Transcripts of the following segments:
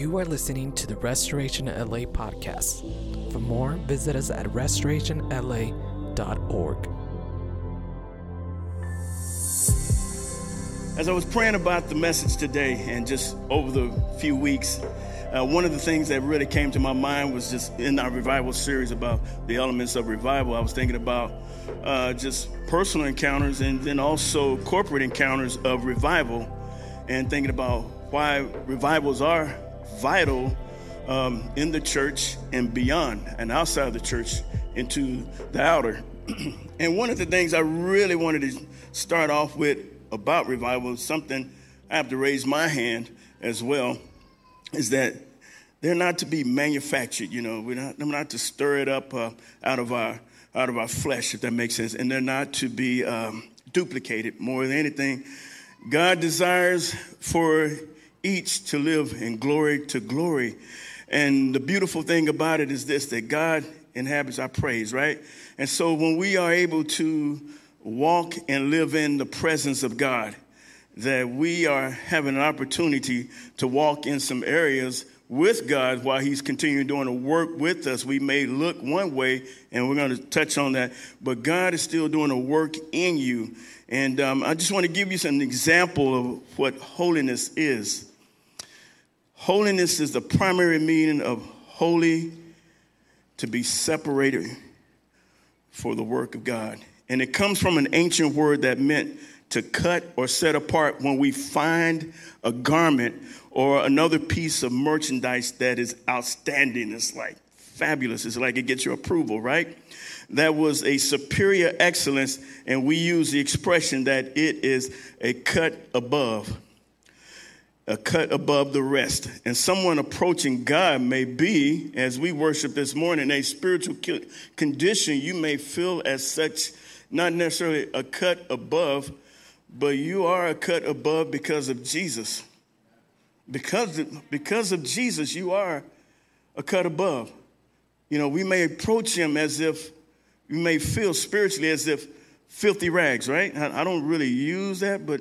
You are listening to the Restoration LA podcast. For more, visit us at restorationla.org. As I was praying about the message today and just over the few weeks, uh, one of the things that really came to my mind was just in our revival series about the elements of revival. I was thinking about uh, just personal encounters and then also corporate encounters of revival, and thinking about why revivals are vital um, in the church and beyond and outside of the church into the outer. and one of the things I really wanted to start off with about revival is something I have to raise my hand as well is that they're not to be manufactured. You know, we're not, we're not to stir it up uh, out of our out of our flesh, if that makes sense, and they're not to be um, duplicated. More than anything, God desires for each to live in glory to glory. And the beautiful thing about it is this: that God inhabits our praise, right? And so when we are able to walk and live in the presence of God, that we are having an opportunity to walk in some areas with God while He's continuing doing the work with us. We may look one way, and we're going to touch on that, but God is still doing a work in you. And um, I just want to give you some example of what holiness is. Holiness is the primary meaning of holy, to be separated for the work of God. And it comes from an ancient word that meant to cut or set apart when we find a garment or another piece of merchandise that is outstanding. It's like fabulous. It's like it gets your approval, right? That was a superior excellence, and we use the expression that it is a cut above, a cut above the rest. And someone approaching God may be, as we worship this morning, a spiritual condition you may feel as such, not necessarily a cut above, but you are a cut above because of Jesus. Because of, because of Jesus, you are a cut above. You know, we may approach him as if, we may feel spiritually as if filthy rags, right? I, I don't really use that, but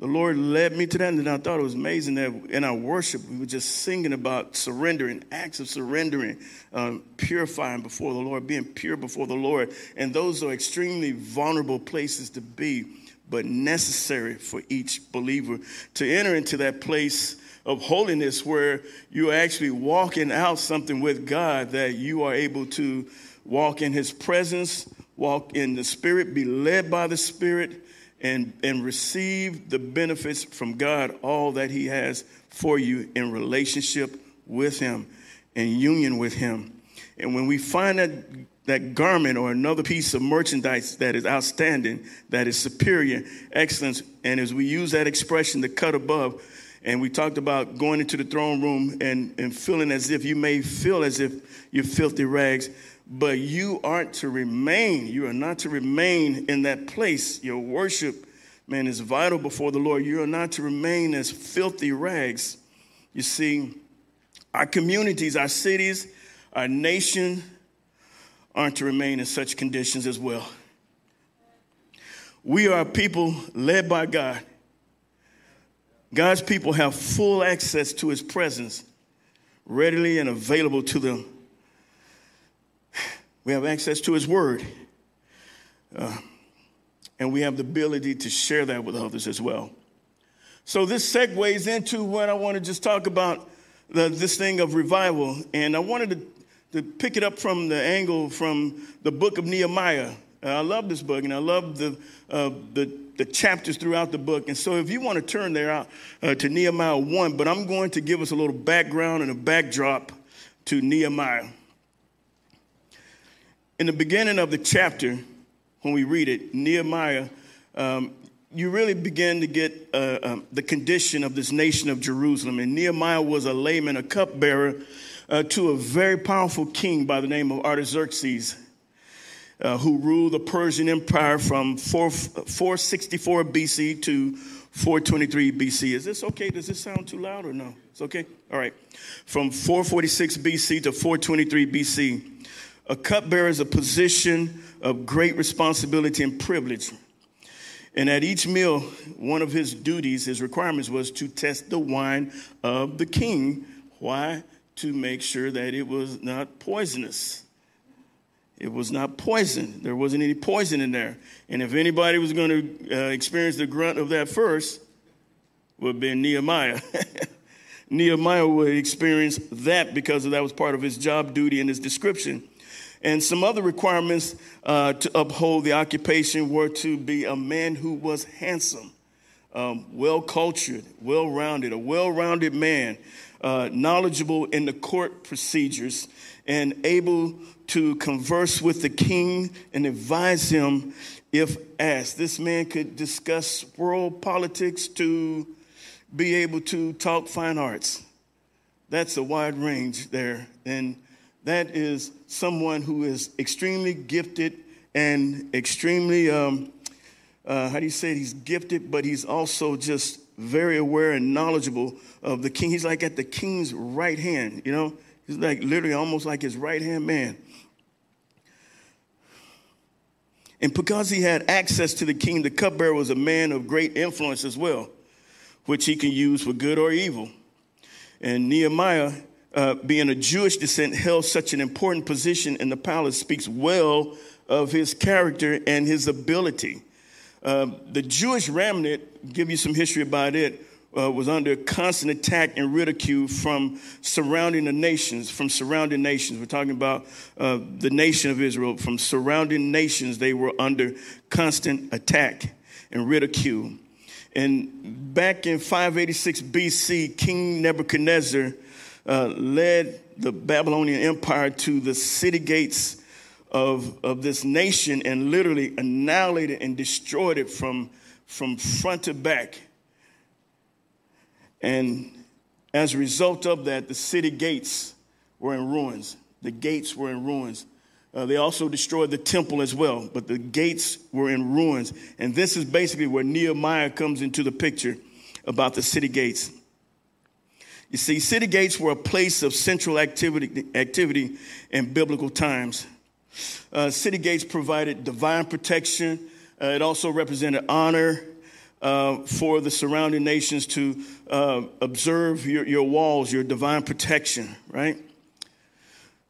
the Lord led me to that, and I thought it was amazing that in our worship we were just singing about surrendering, acts of surrendering, um, purifying before the Lord, being pure before the Lord, and those are extremely vulnerable places to be, but necessary for each believer to enter into that place of holiness where you're actually walking out something with God that you are able to walk in His presence, walk in the Spirit, be led by the Spirit, and, and receive the benefits from God, all that He has for you in relationship with Him in union with Him. And when we find that, that garment or another piece of merchandise that is outstanding, that is superior, excellence, and as we use that expression, the cut above, and we talked about going into the throne room and, and feeling as if you may feel as if you're filthy rags, but you aren't to remain. You are not to remain in that place. Your worship, man, is vital before the Lord. You are not to remain as filthy rags. You see, our communities, our cities, our nation aren't to remain in such conditions as well. We are people led by God God's people have full access to his presence, readily and available to them. We have access to his word. Uh, and we have the ability to share that with others as well. So this segues into what I want to just talk about the, this thing of revival. And I wanted to, to pick it up from the angle from the book of Nehemiah. Uh, I love this book, and I love the, uh, the the chapters throughout the book. And so, if you want to turn there out uh, to Nehemiah 1, but I'm going to give us a little background and a backdrop to Nehemiah. In the beginning of the chapter, when we read it, Nehemiah, um, you really begin to get uh, um, the condition of this nation of Jerusalem. And Nehemiah was a layman, a cupbearer uh, to a very powerful king by the name of Artaxerxes uh, who ruled the Persian Empire from 4, 464 BC to 423 BC. Is this okay? Does this sound too loud or no? It's okay? All right. From 446 BC to 423 BC, a cupbearer is a position of great responsibility and privilege. And at each meal, one of his duties, his requirements was to test the wine of the king Why? To make sure that it was not poisonous. It was not poison. There wasn't any poison in there. And if anybody was going to uh, experience the grunt of that first, would have been Nehemiah. Nehemiah would experience that because that was part of his job duty and his description. And some other requirements uh, to uphold the occupation were to be a man who was handsome, um, well cultured, well rounded, a well rounded man, uh, knowledgeable in the court procedures, and able to converse with the king and advise him if asked. This man could discuss world politics to be able to talk fine arts. That's a wide range there. And that is someone who is extremely gifted and extremely, um, uh, how do you say it? He's gifted, but he's also just very aware and knowledgeable of the king. He's like at the king's right hand, you know? He's like literally almost like his right hand man. And because he had access to the king, the cupbearer was a man of great influence as well, which he can use for good or evil. And Nehemiah uh, being a Jewish descent, held such an important position in the palace speaks well of his character and his ability. Uh, the Jewish remnant, give you some history about it, uh, was under constant attack and ridicule from surrounding the nations, from surrounding nations. We're talking about uh, the nation of Israel. From surrounding nations, they were under constant attack and ridicule. And back in 586 BC, King Nebuchadnezzar uh, led the Babylonian Empire to the city gates of, of this nation and literally annihilated and destroyed it from, from front to back. And as a result of that, the city gates were in ruins. The gates were in ruins. Uh, they also destroyed the temple as well, but the gates were in ruins. And this is basically where Nehemiah comes into the picture about the city gates. You see, city gates were a place of central activity, activity in biblical times. Uh, city gates provided divine protection. Uh, it also represented honor uh, for the surrounding nations to uh, observe your, your walls, your divine protection, right?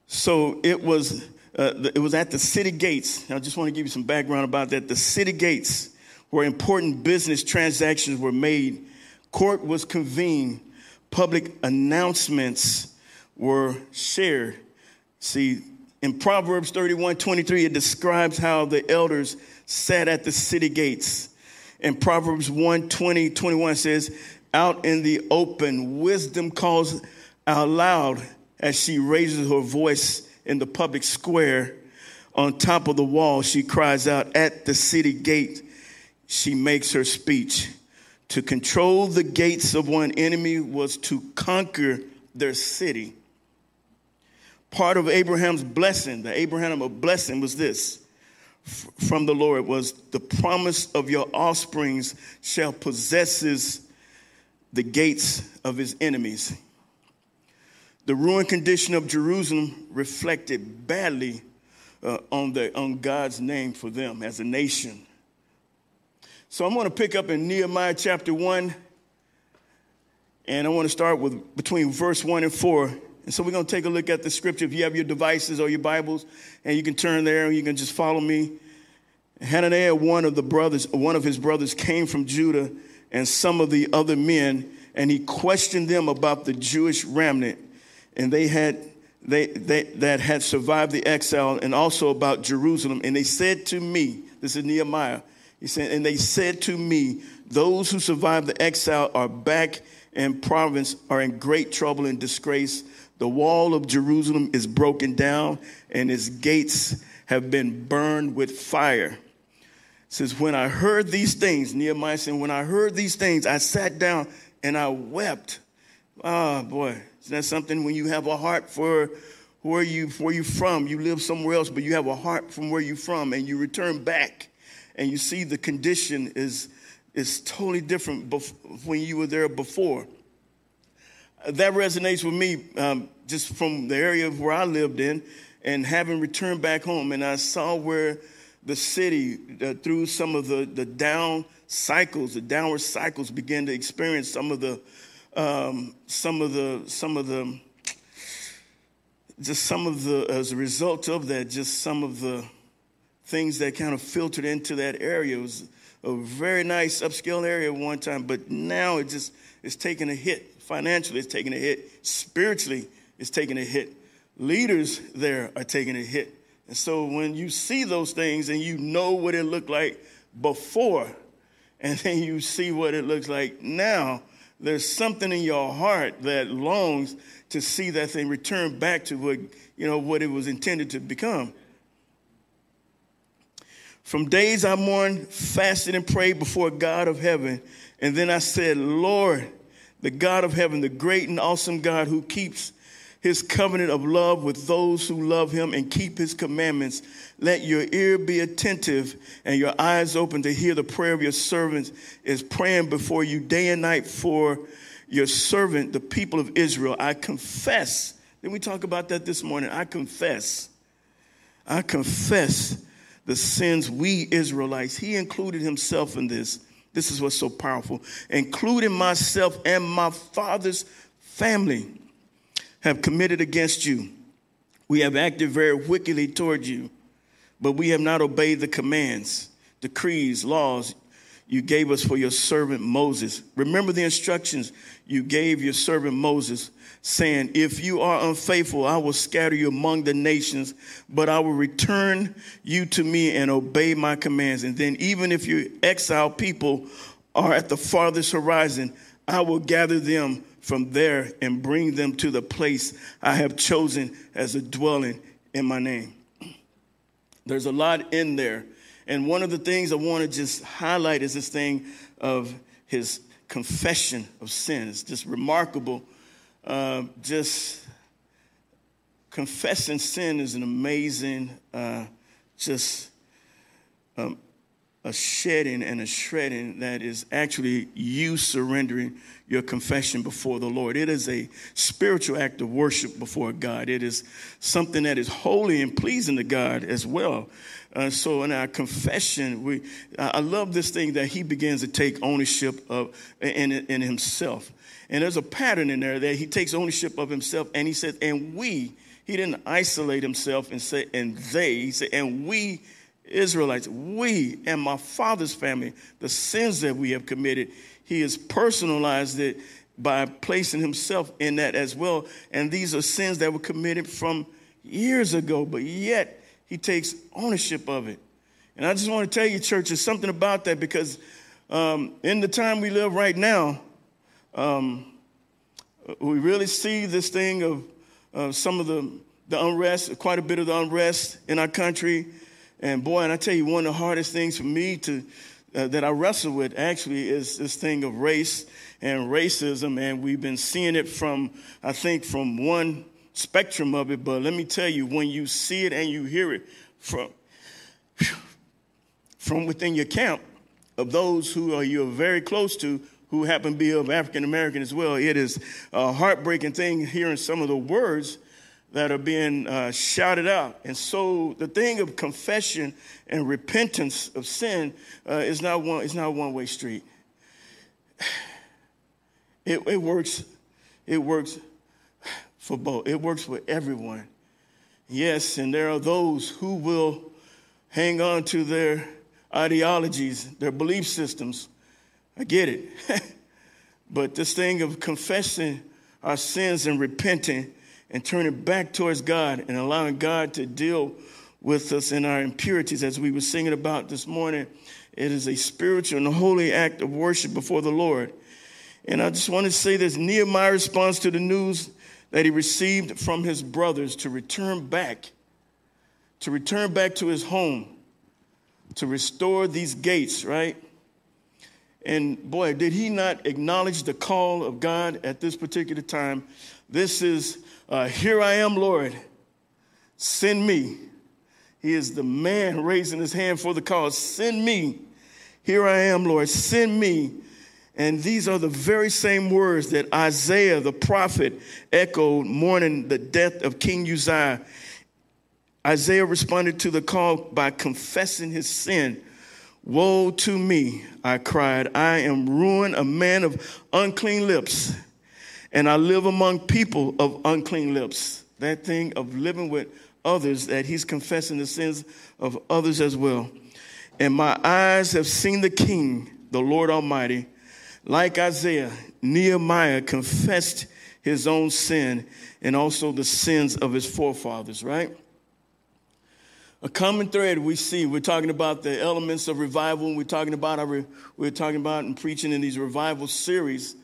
So it was, uh, it was at the city gates. I just want to give you some background about that. The city gates where important business transactions were made, court was convened, public announcements were shared. See, in Proverbs 31 23, it describes how the elders sat at the city gates. And Proverbs 1 20, 21 says, Out in the open, wisdom calls out loud as she raises her voice in the public square. On top of the wall, she cries out, At the city gate, she makes her speech. To control the gates of one enemy was to conquer their city. Part of Abraham's blessing, the Abraham of blessing was this from the Lord was the promise of your offsprings shall possesses the gates of his enemies. The ruined condition of Jerusalem reflected badly uh, on, the, on God's name for them as a nation. So I'm going to pick up in Nehemiah chapter 1, and I want to start with between verse 1 and 4. And so we're going to take a look at the scripture. If you have your devices or your Bibles, and you can turn there and you can just follow me. Hananiah, one of the brothers, one of his brothers came from Judah, and some of the other men, and he questioned them about the Jewish remnant, and they had they, they that had survived the exile, and also about Jerusalem. And they said to me, this is Nehemiah. He said, and they said to me, those who survived the exile are back in province, are in great trouble and disgrace. The wall of Jerusalem is broken down, and its gates have been burned with fire. Says, When I heard these things, Nehemiah said, When I heard these things, I sat down and I wept. Ah, oh, boy, is that something when you have a heart for where you where you from? You live somewhere else, but you have a heart from where you from, and you return back and you see the condition is, is totally different bef- when you were there before. That resonates with me um, just from the area of where I lived in and having returned back home. And I saw where the city, uh, through some of the, the down cycles, the downward cycles, began to experience some of the um, some of the some of the just some of the as a result of that, just some of the things that kind of filtered into that area. It was a very nice upscale area one time, but now it just is taking a hit. Financially, it's taking a hit. Spiritually, it's taking a hit. Leaders there are taking a hit. And so when you see those things and you know what it looked like before, and then you see what it looks like now, there's something in your heart that longs to see that thing return back to what you know what it was intended to become. From days I mourned, fasted and prayed before God of heaven, and then I said, Lord, the God of heaven, the great and awesome God who keeps his covenant of love with those who love him and keep his commandments. Let your ear be attentive and your eyes open to hear the prayer of your servants is praying before you day and night for your servant, the people of Israel. I confess. Then we talk about that this morning. I confess. I confess the sins we Israelites. He included himself in this. This is what's so powerful, including myself and my father's family have committed against you. We have acted very wickedly toward you, but we have not obeyed the commands, decrees, laws you gave us for your servant Moses. Remember the instructions you gave your servant Moses, saying, If you are unfaithful, I will scatter you among the nations, but I will return you to me and obey my commands. And then, even if your exiled people are at the farthest horizon, I will gather them from there and bring them to the place I have chosen as a dwelling in my name. There's a lot in there. And one of the things I want to just highlight is this thing of his confession of sin. It's just remarkable. Uh, just confessing sin is an amazing, uh, just um, a shedding and a shredding that is actually you surrendering your confession before the Lord. It is a spiritual act of worship before God. It is something that is holy and pleasing to God as well. Uh, so in our confession, we I love this thing that he begins to take ownership of in, in himself. And there's a pattern in there that he takes ownership of himself and he says, and we, he didn't isolate himself and say, and they, he said, and we Israelites, we and my father's family, the sins that we have committed, he has personalized it by placing himself in that as well. And these are sins that were committed from years ago, but yet he takes ownership of it. And I just want to tell you, church, there's something about that because um, in the time we live right now, um, we really see this thing of uh, some of the, the unrest, quite a bit of the unrest in our country. And boy, and I tell you, one of the hardest things for me to uh, that I wrestle with actually is this thing of race and racism, and we've been seeing it from I think from one spectrum of it. But let me tell you, when you see it and you hear it from from within your camp of those who are you're very close to, who happen to be of African American as well, it is a heartbreaking thing hearing some of the words that are being uh, shouted out. And so the thing of confession and repentance of sin uh, is not one, it's not one way street. It, it works, it works for both. It works for everyone. Yes, and there are those who will hang on to their ideologies, their belief systems. I get it. but this thing of confessing our sins and repenting and turning back towards God and allowing God to deal with us in our impurities, as we were singing about this morning. It is a spiritual and holy act of worship before the Lord. And I just want to say this Nehemiah responds to the news that he received from his brothers to return back, to return back to his home, to restore these gates, right? And boy, did he not acknowledge the call of God at this particular time? This is uh, Here I am, Lord, send me. He is the man raising his hand for the cause. Send me. Here I am, Lord, send me. And these are the very same words that Isaiah the prophet echoed mourning the death of King Uzziah. Isaiah responded to the call by confessing his sin. Woe to me, I cried. I am ruined, a man of unclean lips and I live among people of unclean lips. That thing of living with others, that he's confessing the sins of others as well. And my eyes have seen the King, the Lord Almighty. Like Isaiah, Nehemiah confessed his own sin and also the sins of his forefathers, right? A common thread we see, we're talking about the elements of revival, and we're talking about our, we're talking about and preaching in these revival series.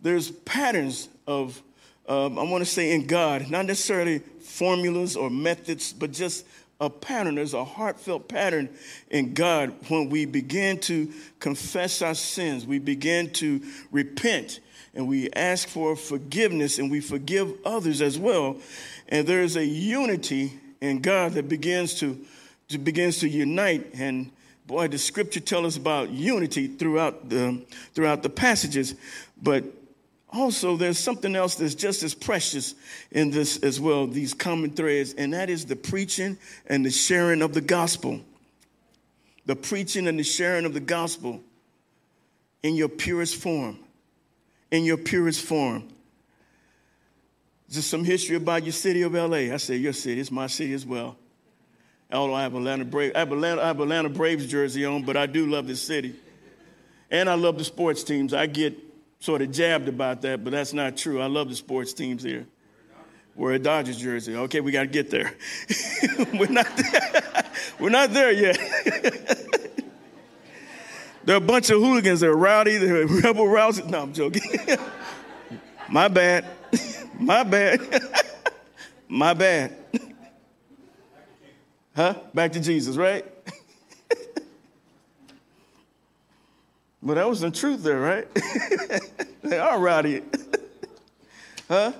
There's patterns of, um, I want to say in God, not necessarily formulas or methods, but just a pattern. There's a heartfelt pattern in God when we begin to confess our sins, we begin to repent, and we ask for forgiveness, and we forgive others as well. And there's a unity in God that begins to, to begins to unite. And boy, the scripture tells us about unity throughout the throughout the passages. But also there's something else that's just as precious in this as well, these common threads, and that is the preaching and the sharing of the gospel. The preaching and the sharing of the gospel in your purest form. In your purest form. Just some history about your city of LA. I say your city, it's my city as well. Although I have Atlanta Braves, I have Atlanta, I have Atlanta Braves jersey on, but I do love this city. And I love the sports teams. I get sort of jabbed about that, but that's not true. I love the sports teams here. We're a Dodgers jersey. Okay, we got to get there. We're not there. We're not there yet. there are a bunch of hooligans. They're rowdy. They're rebel rousers. No, I'm joking. My bad. My bad. My bad. Huh? Back to Jesus, right? But that was the truth there, right? they are rowdy. huh?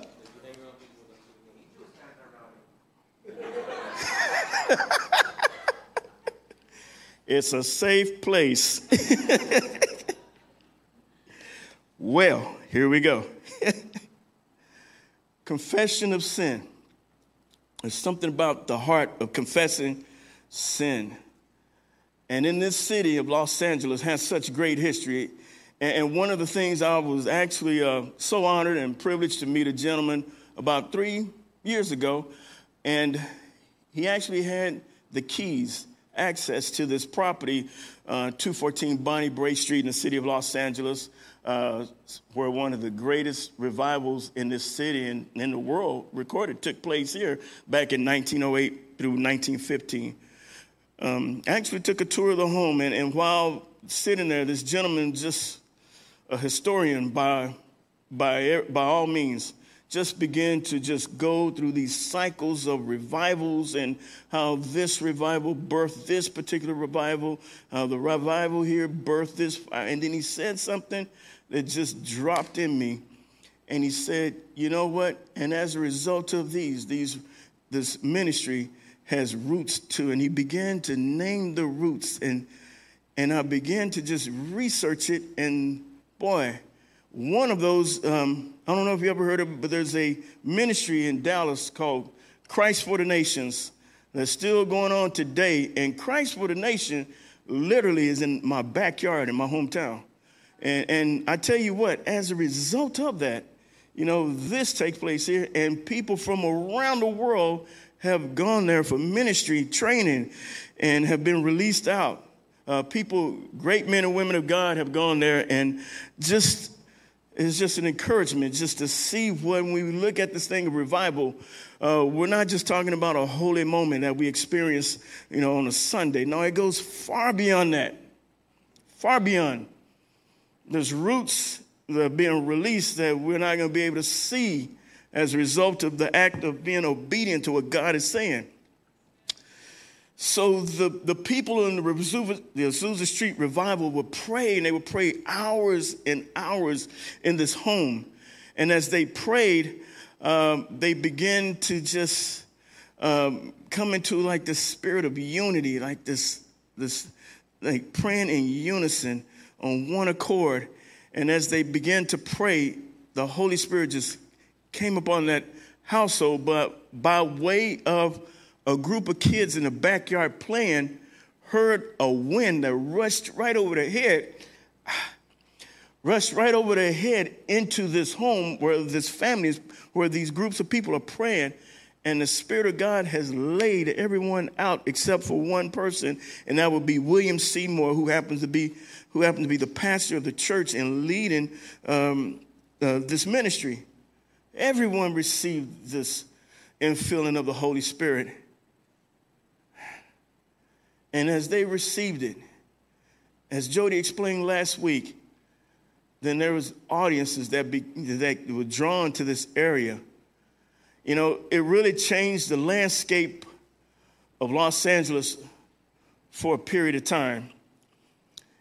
it's a safe place. well, here we go. Confession of sin. There's something about the heart of confessing sin. And in this city of Los Angeles has such great history. And one of the things I was actually uh, so honored and privileged to meet a gentleman about three years ago, and he actually had the keys, access to this property, uh, 214 Bonnie Brae Street in the city of Los Angeles uh, where one of the greatest revivals in this city and in the world recorded took place here back in 1908 through 1915. Um, actually took a tour of the home, and, and while sitting there, this gentleman, just a historian by, by, by all means, just began to just go through these cycles of revivals and how this revival birthed this particular revival, how the revival here birthed this. And then he said something that just dropped in me. And he said, You know what? And as a result of these, these this ministry has roots too. And he began to name the roots. And and I began to just research it. And boy, one of those, um, I don't know if you ever heard of it, but there's a ministry in Dallas called Christ for the Nations that's still going on today. And Christ for the Nation literally is in my backyard in my hometown. And, and I tell you what, as a result of that, you know, this takes place here, and people from around the world have gone there for ministry training and have been released out. Uh, people, great men and women of God, have gone there, and just it's just an encouragement just to see when we look at this thing of revival. Uh, we're not just talking about a holy moment that we experience, you know, on a Sunday. No, it goes far beyond that, far beyond there's roots that are being released that we're not going to be able to see as a result of the act of being obedient to what God is saying. So the, the people in the Azusa, the Azusa Street revival would pray, and they would pray hours and hours in this home. And as they prayed, um, they began to just um, come into like the spirit of unity, like this, this, like praying in unison on one accord. And as they began to pray, the Holy Spirit just came upon that household, but by way of a group of kids in the backyard playing, heard a wind that rushed right over their head. rushed right over their head into this home where this family is, where these groups of people are praying. And the Spirit of God has laid everyone out except for one person, and that would be William Seymour, who happens to be who happened to be the pastor of the church and leading um, uh, this ministry. Everyone received this infilling of the Holy Spirit. And as they received it, as Jody explained last week, then there was audiences that, be, that were drawn to this area. You know, it really changed the landscape of Los Angeles for a period of time.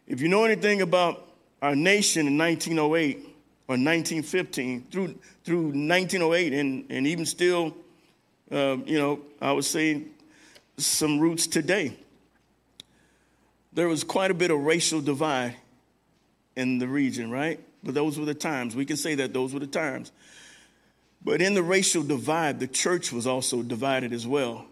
If you know anything about our nation in 1908 or 1915 through, through 1908 and, and even still, uh, you know, I would say some roots today, there was quite a bit of racial divide in the region, right? But those were the times. We can say that those were the times. But in the racial divide, the church was also divided as well.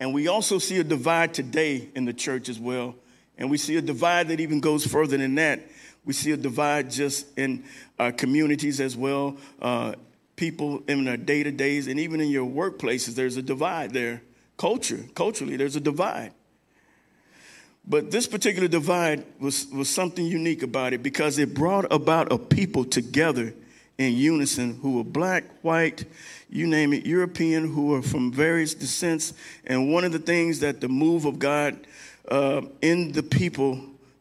And we also see a divide today in the church as well. And we see a divide that even goes further than that. We see a divide just in our communities as well. Uh, people in our day to days, and even in your workplaces, there's a divide there. Culture, culturally, there's a divide. But this particular divide was, was something unique about it because it brought about a people together in unison who were black, white, you name it, European, who were from various descents. And one of the things that the move of God uh, in the people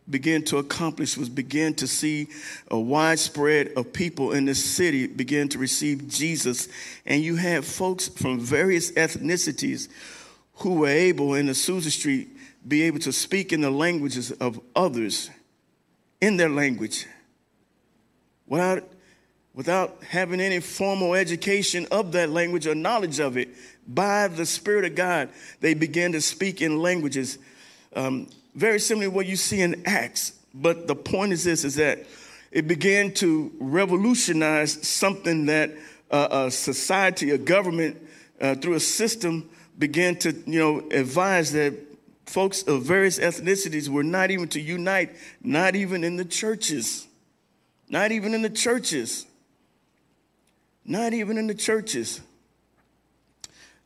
began to accomplish was begin to see a widespread of people in this city begin to receive Jesus. And you had folks from various ethnicities who were able in the Azusa Street be able to speak in the languages of others in their language without, without having any formal education of that language or knowledge of it. By the Spirit of God, they began to speak in languages um, very similar to what you see in Acts. But the point is this, is that it began to revolutionize something that uh, a society, a government, uh, through a system began to, you know, advise that folks of various ethnicities were not even to unite, not even in the churches. Not even in the churches. Not even in the churches.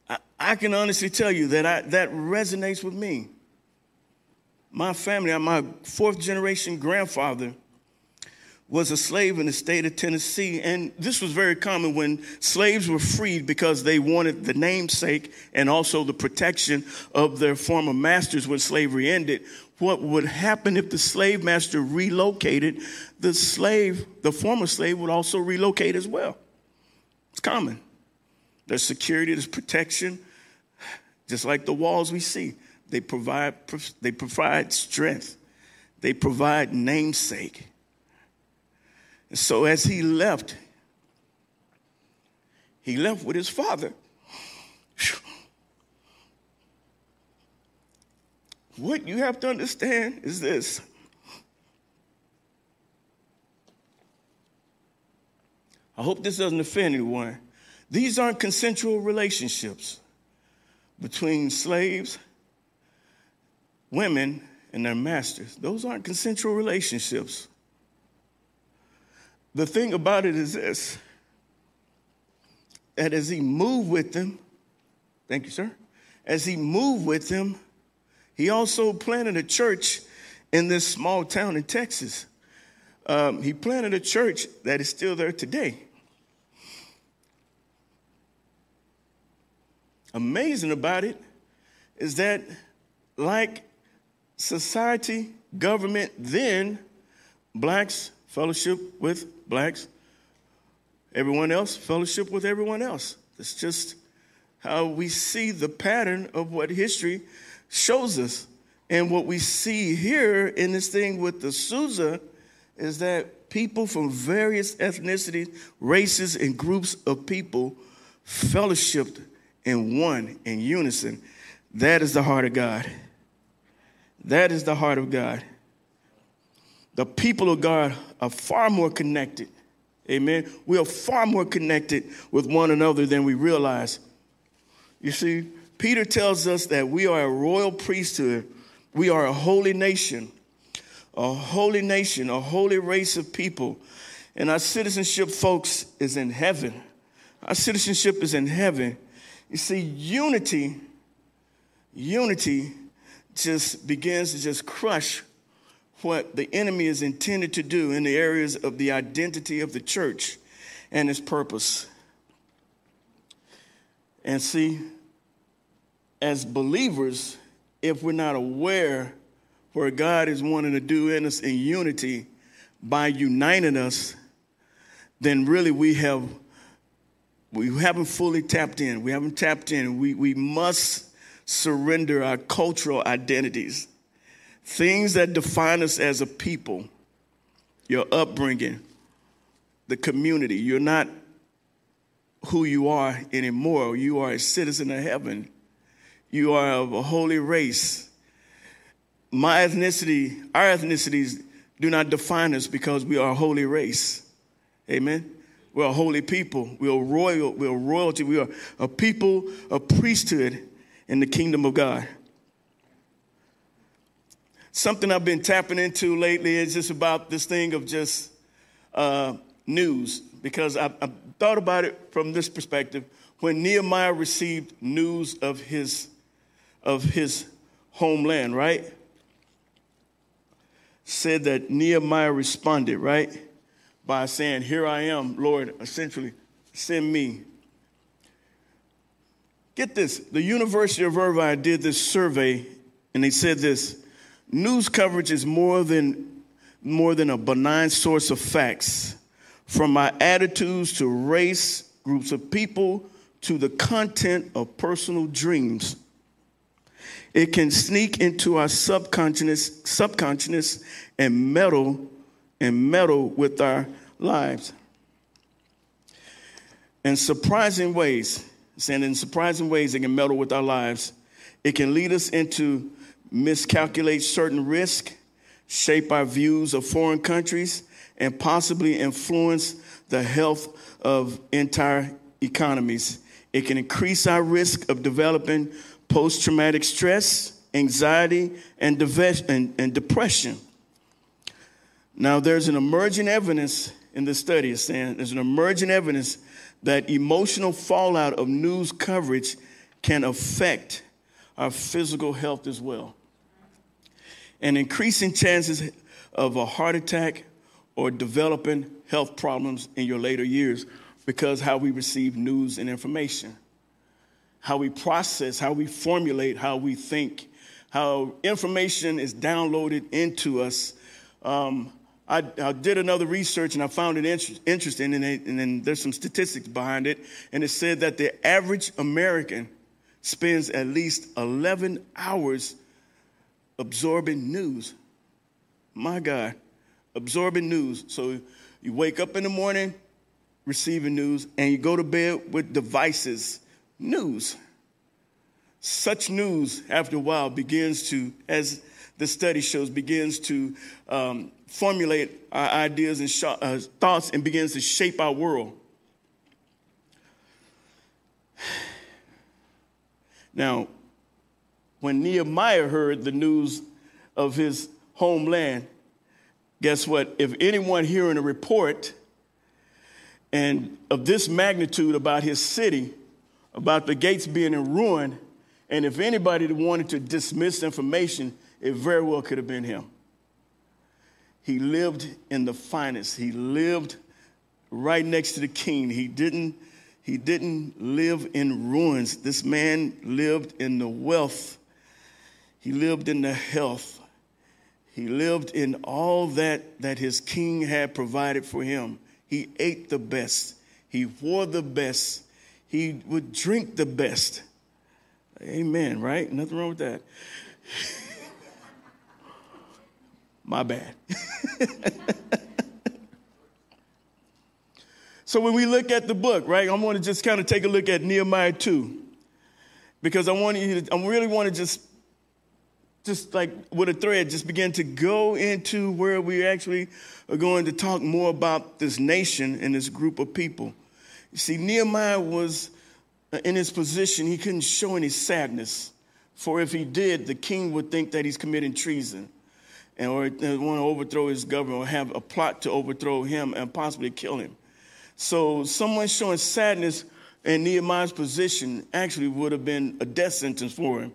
I, I can honestly tell you that I, that resonates with me. My family, my fourth generation grandfather, was a slave in the state of Tennessee. And this was very common when slaves were freed because they wanted the namesake and also the protection of their former masters when slavery ended. What would happen if the slave master relocated? The slave, the former slave, would also relocate as well. It's common. There's security, there's protection, just like the walls we see. They provide, they provide strength, they provide namesake. And So as he left, he left with his father. What you have to understand is this. I hope this doesn't offend anyone. These aren't consensual relationships between slaves, women, and their masters. Those aren't consensual relationships. The thing about it is this that as he moved with them, thank you, sir, as he moved with them, he also planted a church in this small town in Texas. Um, he planted a church that is still there today. Amazing about it is that, like society, government, then blacks fellowship with blacks, everyone else, fellowship with everyone else. It's just how we see the pattern of what history shows us. And what we see here in this thing with the Azusa is that people from various ethnicities, races, and groups of people fellowshipped in one, in unison. That is the heart of God. That is the heart of God the people of God are far more connected. Amen. We are far more connected with one another than we realize. You see, Peter tells us that we are a royal priesthood, we are a holy nation, a holy nation, a holy race of people. And our citizenship, folks, is in heaven. Our citizenship is in heaven. You see, unity, unity just begins to just crush what the enemy is intended to do in the areas of the identity of the church and its purpose. And see, as believers, if we're not aware where God is wanting to do in us in unity by uniting us, then really we have we haven't fully tapped in. We haven't tapped in. We, we must surrender our cultural identities, things that define us as a people, your upbringing, the community. You're not who you are anymore. You are a citizen of heaven. You are of a holy race. My ethnicity, our ethnicities do not define us because we are a holy race. Amen. We're a holy people. We are royal. We are royalty. We are a people, a priesthood in the kingdom of God. Something I've been tapping into lately is just about this thing of just uh, news, because I, I thought about it from this perspective. When Nehemiah received news of his of his homeland, right? Said that Nehemiah responded, right? By saying, Here I am, Lord, essentially, send me. Get this the University of Irvine did this survey, and they said this news coverage is more than, more than a benign source of facts. From my attitudes to race, groups of people, to the content of personal dreams. It can sneak into our subconscious, subconscious and meddle and meddle with our lives. In surprising ways, saying in surprising ways, it can meddle with our lives. It can lead us into miscalculate certain risk, shape our views of foreign countries, and possibly influence the health of entire economies. It can increase our risk of developing post traumatic stress, anxiety, and, and, depression. Now, there's an emerging evidence in the study, saying there's an emerging evidence that emotional fallout of news coverage can affect our physical health as well. And increasing chances of a heart attack or developing health problems in your later years because how we receive news and information how we process, how we formulate, how we think, how information is downloaded into us. Um, I, I, did another research and I found it inter- interesting, and, it, and then there's some statistics behind it. And it said that the average American spends at least 11 hours absorbing news. My God, absorbing news. So you wake up in the morning receiving news, and you go to bed with devices news. Such news, after a while, begins to, as the study shows, begins to um, formulate our ideas and sh- uh, thoughts and begins to shape our world. Now, when Nehemiah heard the news of his homeland, guess what? If anyone hearing a report and of this magnitude about his city, about the gates being in ruin, and if anybody wanted to dismiss information, it very well could have been him. He lived in the finest. He lived right next to the king. He didn't, he didn't live in ruins. This man lived in the wealth. He lived in the health. He lived in all that that his king had provided for him. He ate the best. He wore the best he would drink the best. Amen, right? Nothing wrong with that. My bad. so when we look at the book, right, I'm going to just kind of take a look at Nehemiah 2 because I want you to, I really want to just just like with a thread, just begin to go into where we actually are going to talk more about this nation and this group of people. You see, Nehemiah was uh, in his position, he couldn't show any sadness, for if he did, the king would think that he's committing treason. And or want to overthrow his government or have a plot to overthrow him and possibly kill him. So someone showing sadness in Nehemiah's position actually would have been a death sentence for him.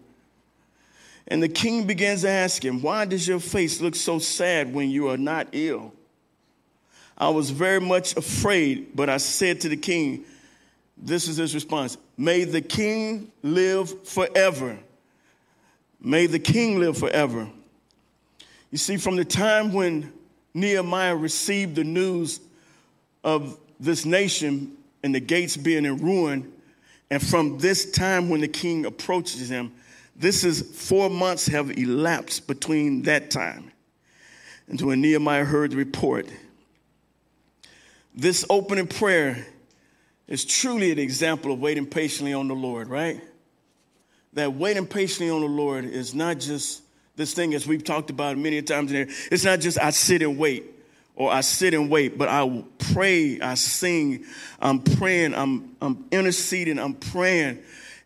And the king begins to ask him, Why does your face look so sad when you are not ill? I was very much afraid, but I said to the king, This is his response May the king live forever. May the king live forever. You see, from the time when Nehemiah received the news of this nation and the gates being in ruin, and from this time when the king approaches him, this is four months have elapsed between that time and when Nehemiah heard the report. This opening prayer is truly an example of waiting patiently on the Lord, right? That waiting patiently on the Lord is not just this thing as we've talked about many times in there. It's not just I sit and wait or I sit and wait, but I pray, I sing, I'm praying, I'm, I'm interceding, I'm praying,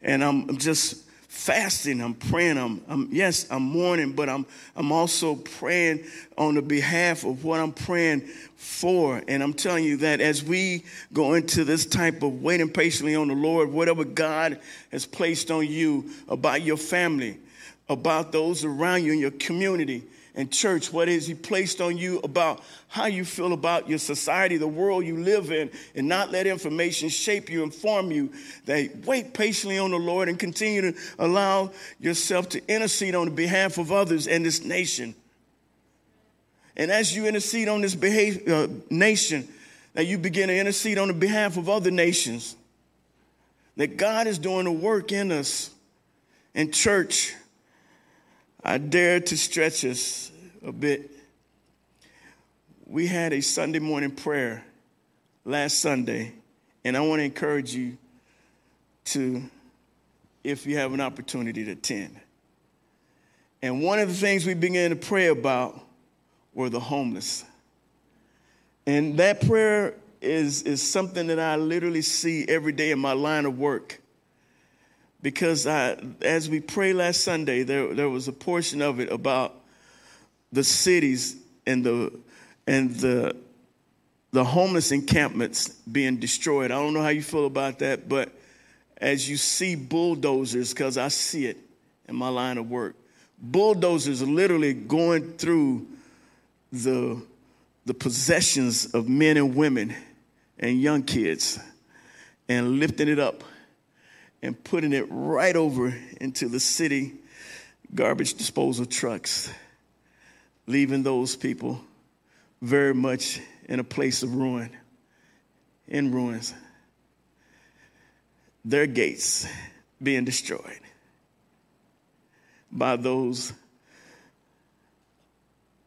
and I'm just fasting, I'm praying, I'm, I'm, yes, I'm mourning, but I'm I'm also praying on the behalf of what I'm praying for. And I'm telling you that as we go into this type of waiting patiently on the Lord, whatever God has placed on you about your family, about those around you in your community, and church, what has He placed on you about how you feel about your society, the world you live in, and not let information shape you, inform you. That wait patiently on the Lord and continue to allow yourself to intercede on the behalf of others and this nation. And as you intercede on this behave, uh, nation, that you begin to intercede on the behalf of other nations. That God is doing a work in us. In church, I dare to stretch us a bit. We had a Sunday morning prayer last Sunday, and I want to encourage you to, if you have an opportunity to attend. And one of the things we began to pray about were the homeless. And that prayer is, is something that I literally see every day in my line of work because I, as we prayed last Sunday, there, there was a portion of it about the cities and the and the the homeless encampments being destroyed. I don't know how you feel about that, but as you see bulldozers, because I see it in my line of work, bulldozers literally going through the the possessions of men and women and young kids and lifting it up and putting it right over into the city garbage disposal trucks, leaving those people very much in a place of ruin, in ruins. Their gates being destroyed by those,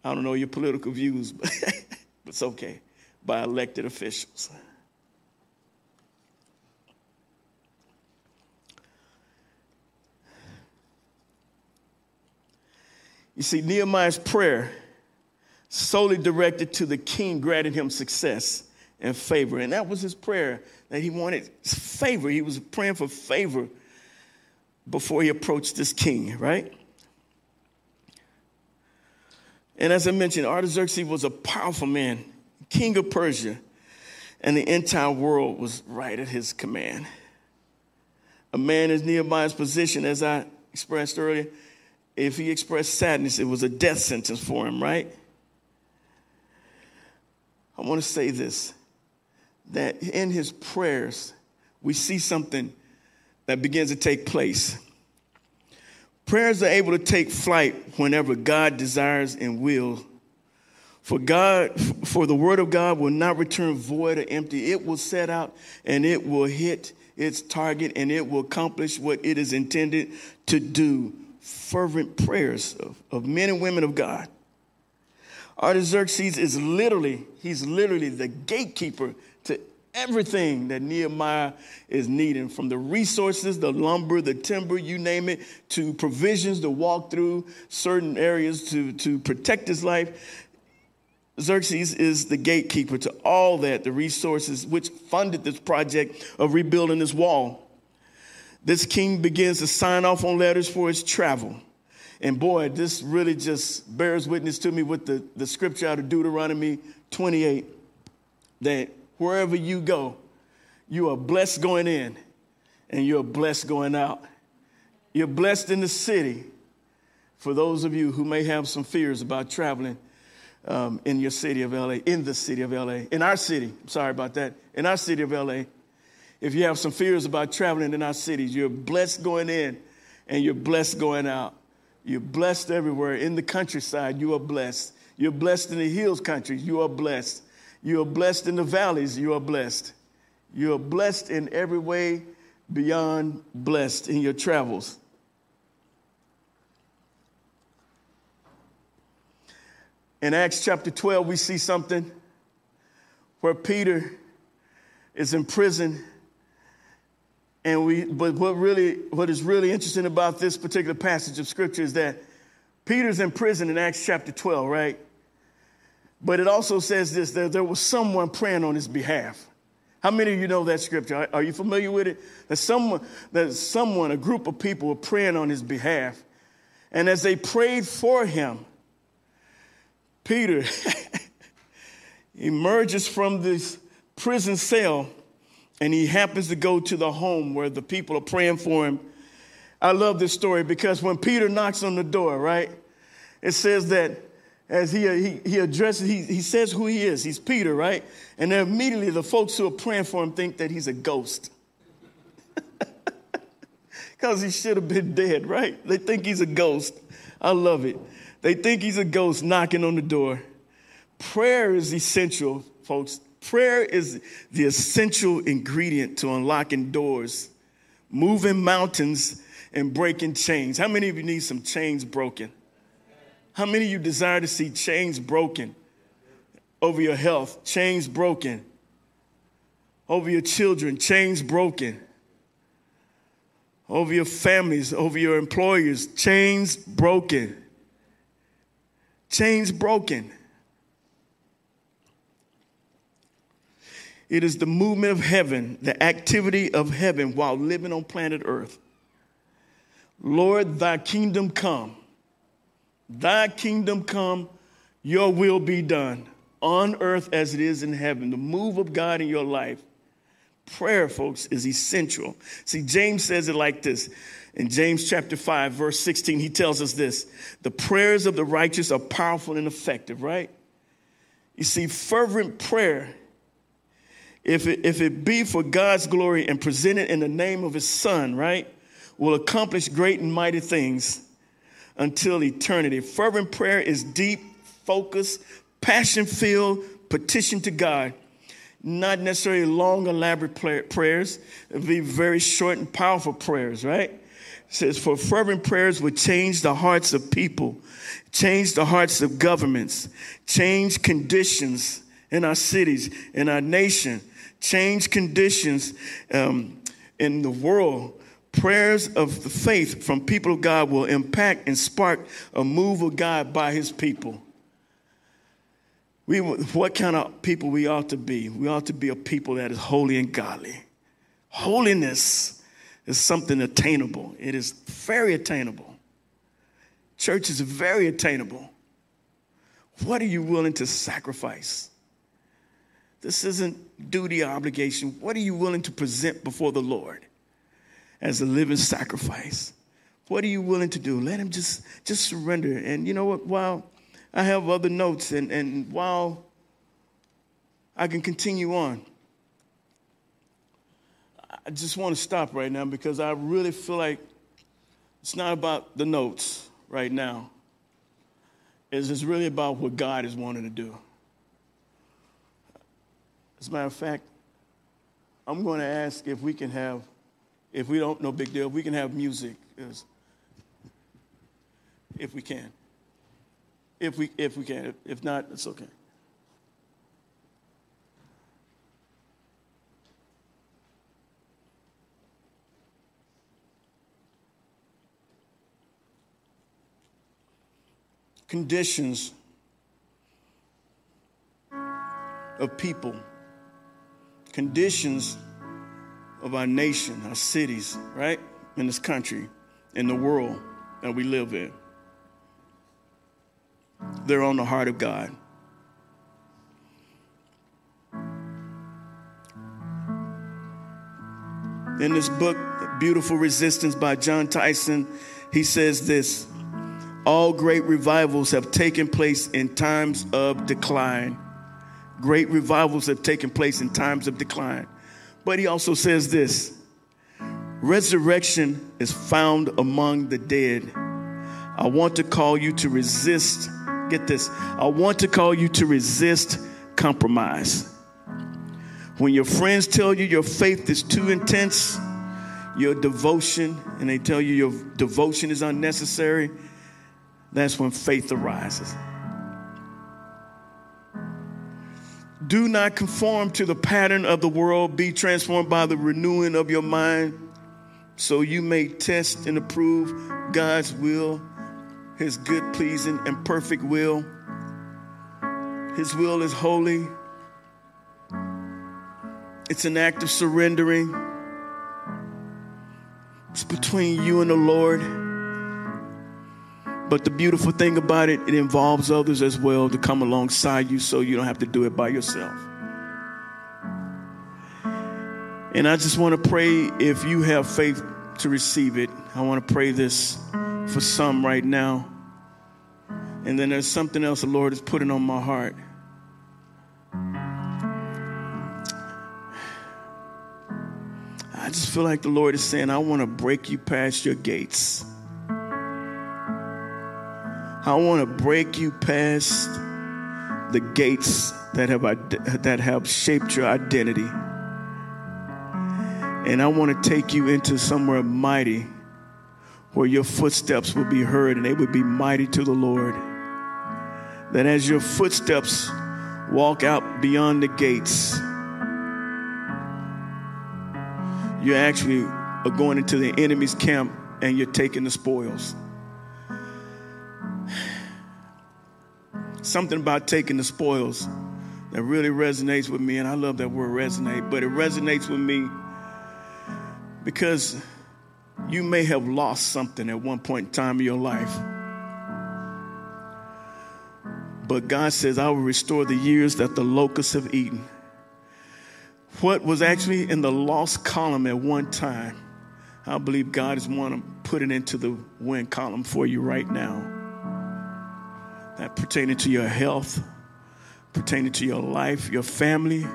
I don't know your political views, but it's okay, by elected officials. You see, Nehemiah's prayer solely directed to the king, granted him success and favor. And that was his prayer that he wanted favor. He was praying for favor before he approached this king, right? And as I mentioned, Artaxerxes was a powerful man, king of Persia, and the entire world was right at his command. A man in Nehemiah's position, as I expressed earlier, if he expressed sadness, it was a death sentence for him, right? I want to say this that in his prayers, we see something that begins to take place. Prayers are able to take flight whenever God desires and will. For God, for the word of God will not return void or empty. It will set out and it will hit its target and it will accomplish what it is intended to do fervent prayers of, of men and women of God. Artaxerxes is literally, he's literally the gatekeeper to everything that Nehemiah is needing from the resources, the lumber, the timber, you name it, to provisions to walk through certain areas to, to protect his life. Xerxes is the gatekeeper to all that, the resources which funded this project of rebuilding this wall. This king begins to sign off on letters for his travel. And boy, this really just bears witness to me with the, the scripture out of Deuteronomy 28 that wherever you go, you are blessed going in and you're blessed going out. You're blessed in the city for those of you who may have some fears about traveling um, in your city of LA, in the city of LA, in our city, sorry about that, in our city of LA. If you have some fears about traveling in our cities, you're blessed going in and you're blessed going out. You're blessed everywhere. In the countryside, you are blessed. You're blessed in the hills countries, you are blessed. You are blessed in the valleys, you are blessed. You are blessed in every way beyond blessed in your travels. In Acts chapter 12, we see something where Peter is in prison. And we, but what really, what is really interesting about this particular passage of scripture is that Peter's in prison in Acts chapter 12, right? But it also says this that there was someone praying on his behalf. How many of you know that scripture? Are you familiar with it? That someone, that someone, a group of people were praying on his behalf. And as they prayed for him, Peter emerges from this prison cell and he happens to go to the home where the people are praying for him. I love this story because when Peter knocks on the door, right, it says that as he, uh, he, he addresses, he, he says who he is. He's Peter, right? And then immediately the folks who are praying for him think that he's a ghost. Because he should have been dead, right? They think he's a ghost. I love it. They think he's a ghost knocking on the door. Prayer is essential, folks. Prayer is the essential ingredient to unlocking doors, moving mountains, and breaking chains. How many of you need some chains broken? How many of you desire to see chains broken over your health, chains broken over your children, chains broken over your families, over your employers, chains broken? Chains broken. It is the movement of heaven, the activity of heaven while living on planet Earth. Lord, thy kingdom come. Thy kingdom come, your will be done on earth as it is in heaven. The move of God in your life. Prayer, folks, is essential. See, James says it like this. In James chapter 5, verse 16, he tells us this the prayers of the righteous are powerful and effective, right? You see, fervent prayer, if it, if it be for God's glory and presented in the name of his son, right, will accomplish great and mighty things until eternity. Fervent prayer is deep, focused, passion filled petition to God. Not necessarily long, elaborate prayers. It'll be very short and powerful prayers, right? It says, For fervent prayers would change the hearts of people, change the hearts of governments, change conditions in our cities, in our nation, change conditions um, in the world prayers of the faith from people of God will impact and spark a move of God by his people. We, what kind of people we ought to be? We ought to be a people that is holy and godly. Holiness is something attainable, it is very attainable. Church is very attainable. What are you willing to sacrifice? This isn't duty or obligation. What are you willing to present before the Lord? as a living sacrifice. What are you willing to do? Let him just just surrender. And you know what? While I have other notes and, and while I can continue on, I just want to stop right now because I really feel like it's not about the notes right now. It's, it's really about what God is wanting to do. As a matter of fact, I'm going to ask if we can have if we don't, no big deal. if We can have music if we can. If we, if we can. If not, it's okay. Conditions of people, conditions of our nation, our cities, right? In this country, in the world that we live in. they're on the heart of God. In this book, Beautiful Resistance by Jon Tyson, he says this All great revivals have taken place in times of decline. Great revivals have taken place in times of decline. But he also says this Resurrection is found among the dead. I want to call you to resist. Get this. I want to call you to resist compromise. When your friends tell you your faith is too intense, your devotion, and they tell you your devotion is unnecessary, that's when faith arises. Do not conform to the pattern of the world, be transformed by the renewing of your mind, so you may test and approve God's will, His good, pleasing, and perfect will. His will is holy, it's an act of surrendering. It's between you and the Lord. But the beautiful thing about it, it involves others as well to come alongside you so you don't have to do it by yourself. And I just want to pray if you have faith to receive it. I want to pray this for some right now. And then there's something else the Lord is putting on my heart. I just feel like the Lord is saying, I want to break you past your gates. I want to break you past the gates that have, that have shaped your identity. And I want to take you into somewhere mighty where your footsteps will be heard and they would be mighty to the Lord. That as your footsteps walk out beyond the gates, you actually are going into the enemy's camp and you're taking the spoils. Something about taking the spoils that really resonates with me, and I love that word resonate, but it resonates with me because you may have lost something at one point in time in your life. But God says, I will restore the years that the locusts have eaten what was actually in the lost column at one time, I believe God is wanting to put it into the win column for you right now. That pertaining to your health, pertaining to your life, your family,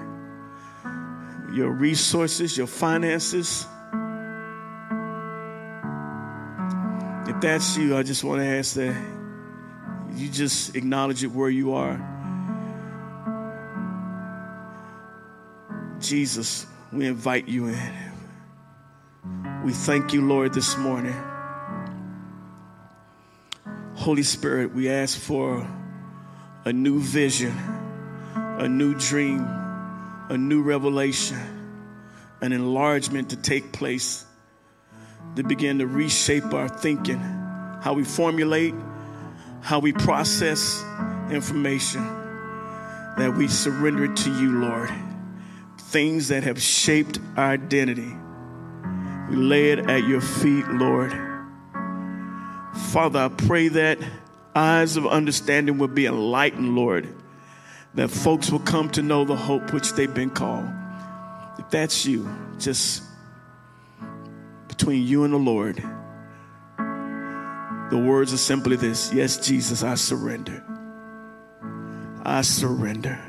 your resources, your finances. If that's you, I just want to ask that you just acknowledge it where you are. Jesus, we invite you in. We thank you, Lord, this morning. Holy Spirit, we ask for a new vision, a new dream, a new revelation, an enlargement to take place to begin to reshape our thinking, how we formulate, how we process information, that we surrender to you, Lord things that have shaped our identity. We lay it at your feet, Lord. Father, I pray that eyes of understanding will be enlightened, Lord, that folks will come to know the hope which they've been called. If that's you, just between you and the Lord, the words are simply this Yes, Jesus, I surrender. I surrender.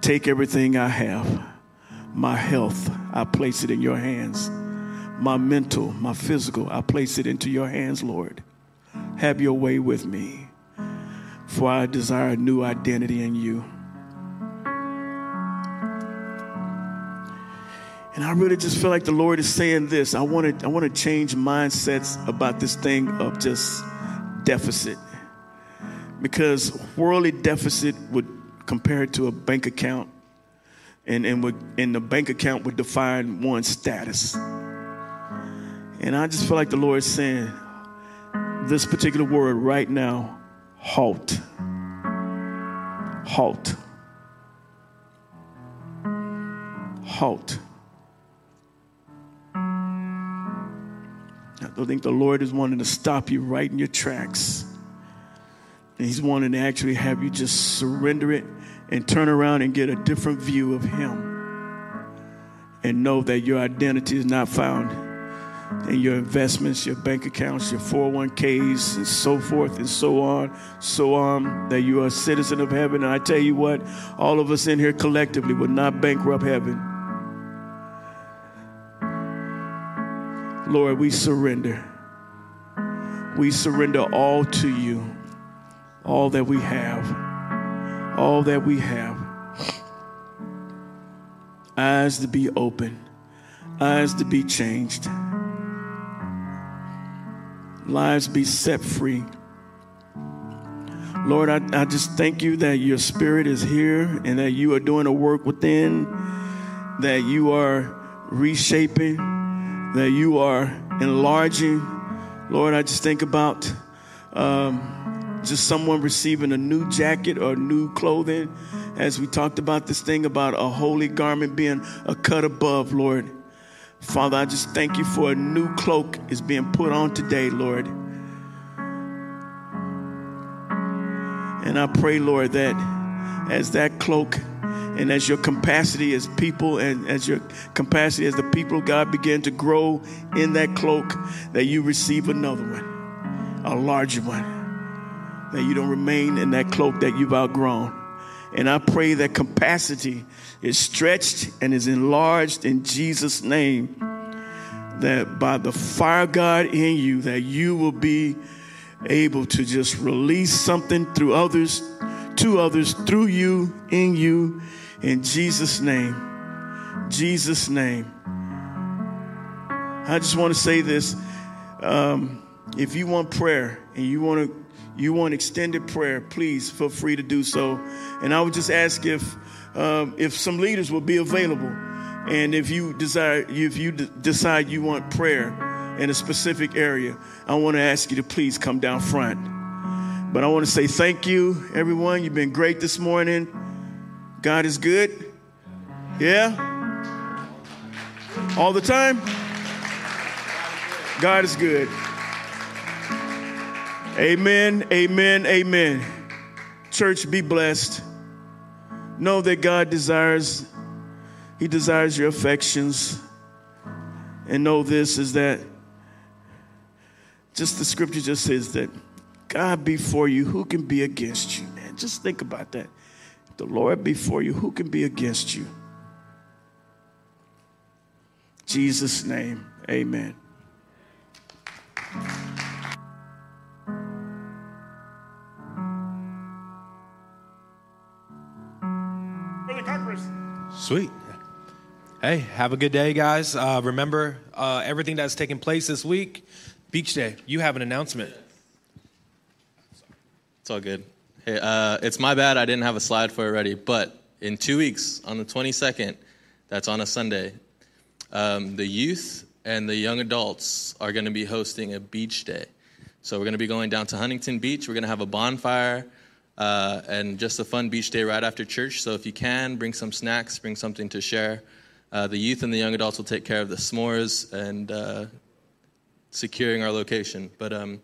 Take everything I have. My health, I place it in your hands. My mental, my physical, I place it into your hands, Lord. Have your way with me, for I desire a new identity in you. And I really just feel like the Lord is saying this. I want to I want to change mindsets about this thing of just deficit. Because worldly deficit would compared to a bank account, and, and, would, and the bank account would define one's status. And I just feel like the Lord is saying this particular word right now halt. Halt. Halt. I think the Lord is wanting to stop you right in your tracks And He's wanting to actually have you just surrender it and turn around and get a different view of Him. And know that your identity is not found in your investments, your bank accounts, your 401ks, and so forth and so on, so on, that you are a citizen of heaven. And I tell you what, all of us in here collectively will not bankrupt heaven. Lord, we surrender. We surrender all to you, all that we have, all that we have. Eyes to be open, eyes to be changed, lives be set free. Lord, I, I just thank you that your spirit is here and that you are doing a work within, that you are reshaping, that you are enlarging. Lord, I just think about um, just someone receiving a new jacket or new clothing, as we talked about this thing about a holy garment being a cut above, Lord. Father, I just thank you for a new cloak is being put on today, Lord. And I pray, Lord, that as that cloak and as your capacity as people and as your capacity as the people of God begin to grow in that cloak, that you receive another one, a larger one, that you don't remain in that cloak that you've outgrown. And I pray that capacity is stretched and is enlarged in Jesus' name. That by the fire God in you, that you will be able to just release something through others, to others, through you, in you, in Jesus' name. Jesus' name. I just want to say this. Um, if you want prayer and you want to you want extended prayer, please feel free to do so. And I would just ask if um, if some leaders will be available, and if you desire, if you d- decide you want prayer in a specific area, I want to ask you to please come down front. But I want to say thank you, everyone. You've been great this morning. God is good. Yeah? All the time? God is good. Amen, amen, amen. Church, be blessed. Know that God desires, He desires your affections. And know this is that just the scripture just says that God be for you, who can be against you, man? Just think about that. The Lord be for you, who can be against you? Jesus' name, amen. Sweet. Hey, have a good day, guys. Uh, remember uh, everything that's taking place this week. Beach Day, you have an announcement. It's all good. Hey, uh, it's my bad I didn't have a slide for it ready, but in two weeks, on the 22nd, that's on a Sunday, um, the youth and the young adults are going to be hosting a beach day. So we're going to be going down to Huntington Beach. We're going to have a bonfire uh, and just a fun beach day right after church. So if you can, bring some snacks, bring something to share. Uh, the youth and the young adults will take care of the s'mores and uh, securing our location. But um,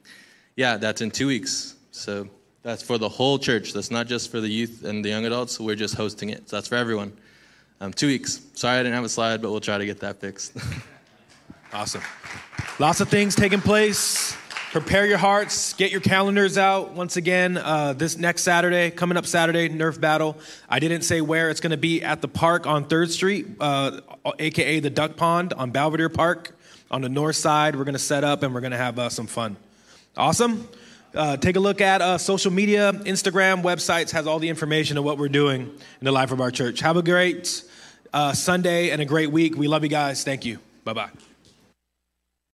yeah, that's in two weeks. So that's for the whole church. That's not just for the youth and the young adults. We're just hosting it. So that's for everyone. Um, two weeks. Sorry I didn't have a slide, but we'll try to get that fixed. Awesome. Lots of things taking place. Prepare your hearts. Get your calendars out. Once again, uh, this next Saturday, coming up Saturday, Nerf Battle. I didn't say where. It's going to be at the park on 3rd Street, uh, aka the Duck Pond on Belvedere Park. On the north side, we're going to set up and we're going to have uh, some fun. Awesome. Uh, take a look at uh, social media, Instagram, websites, has all the information of what we're doing in the life of our church. Have a great uh, Sunday and a great week. We love you guys. Thank you. Bye bye.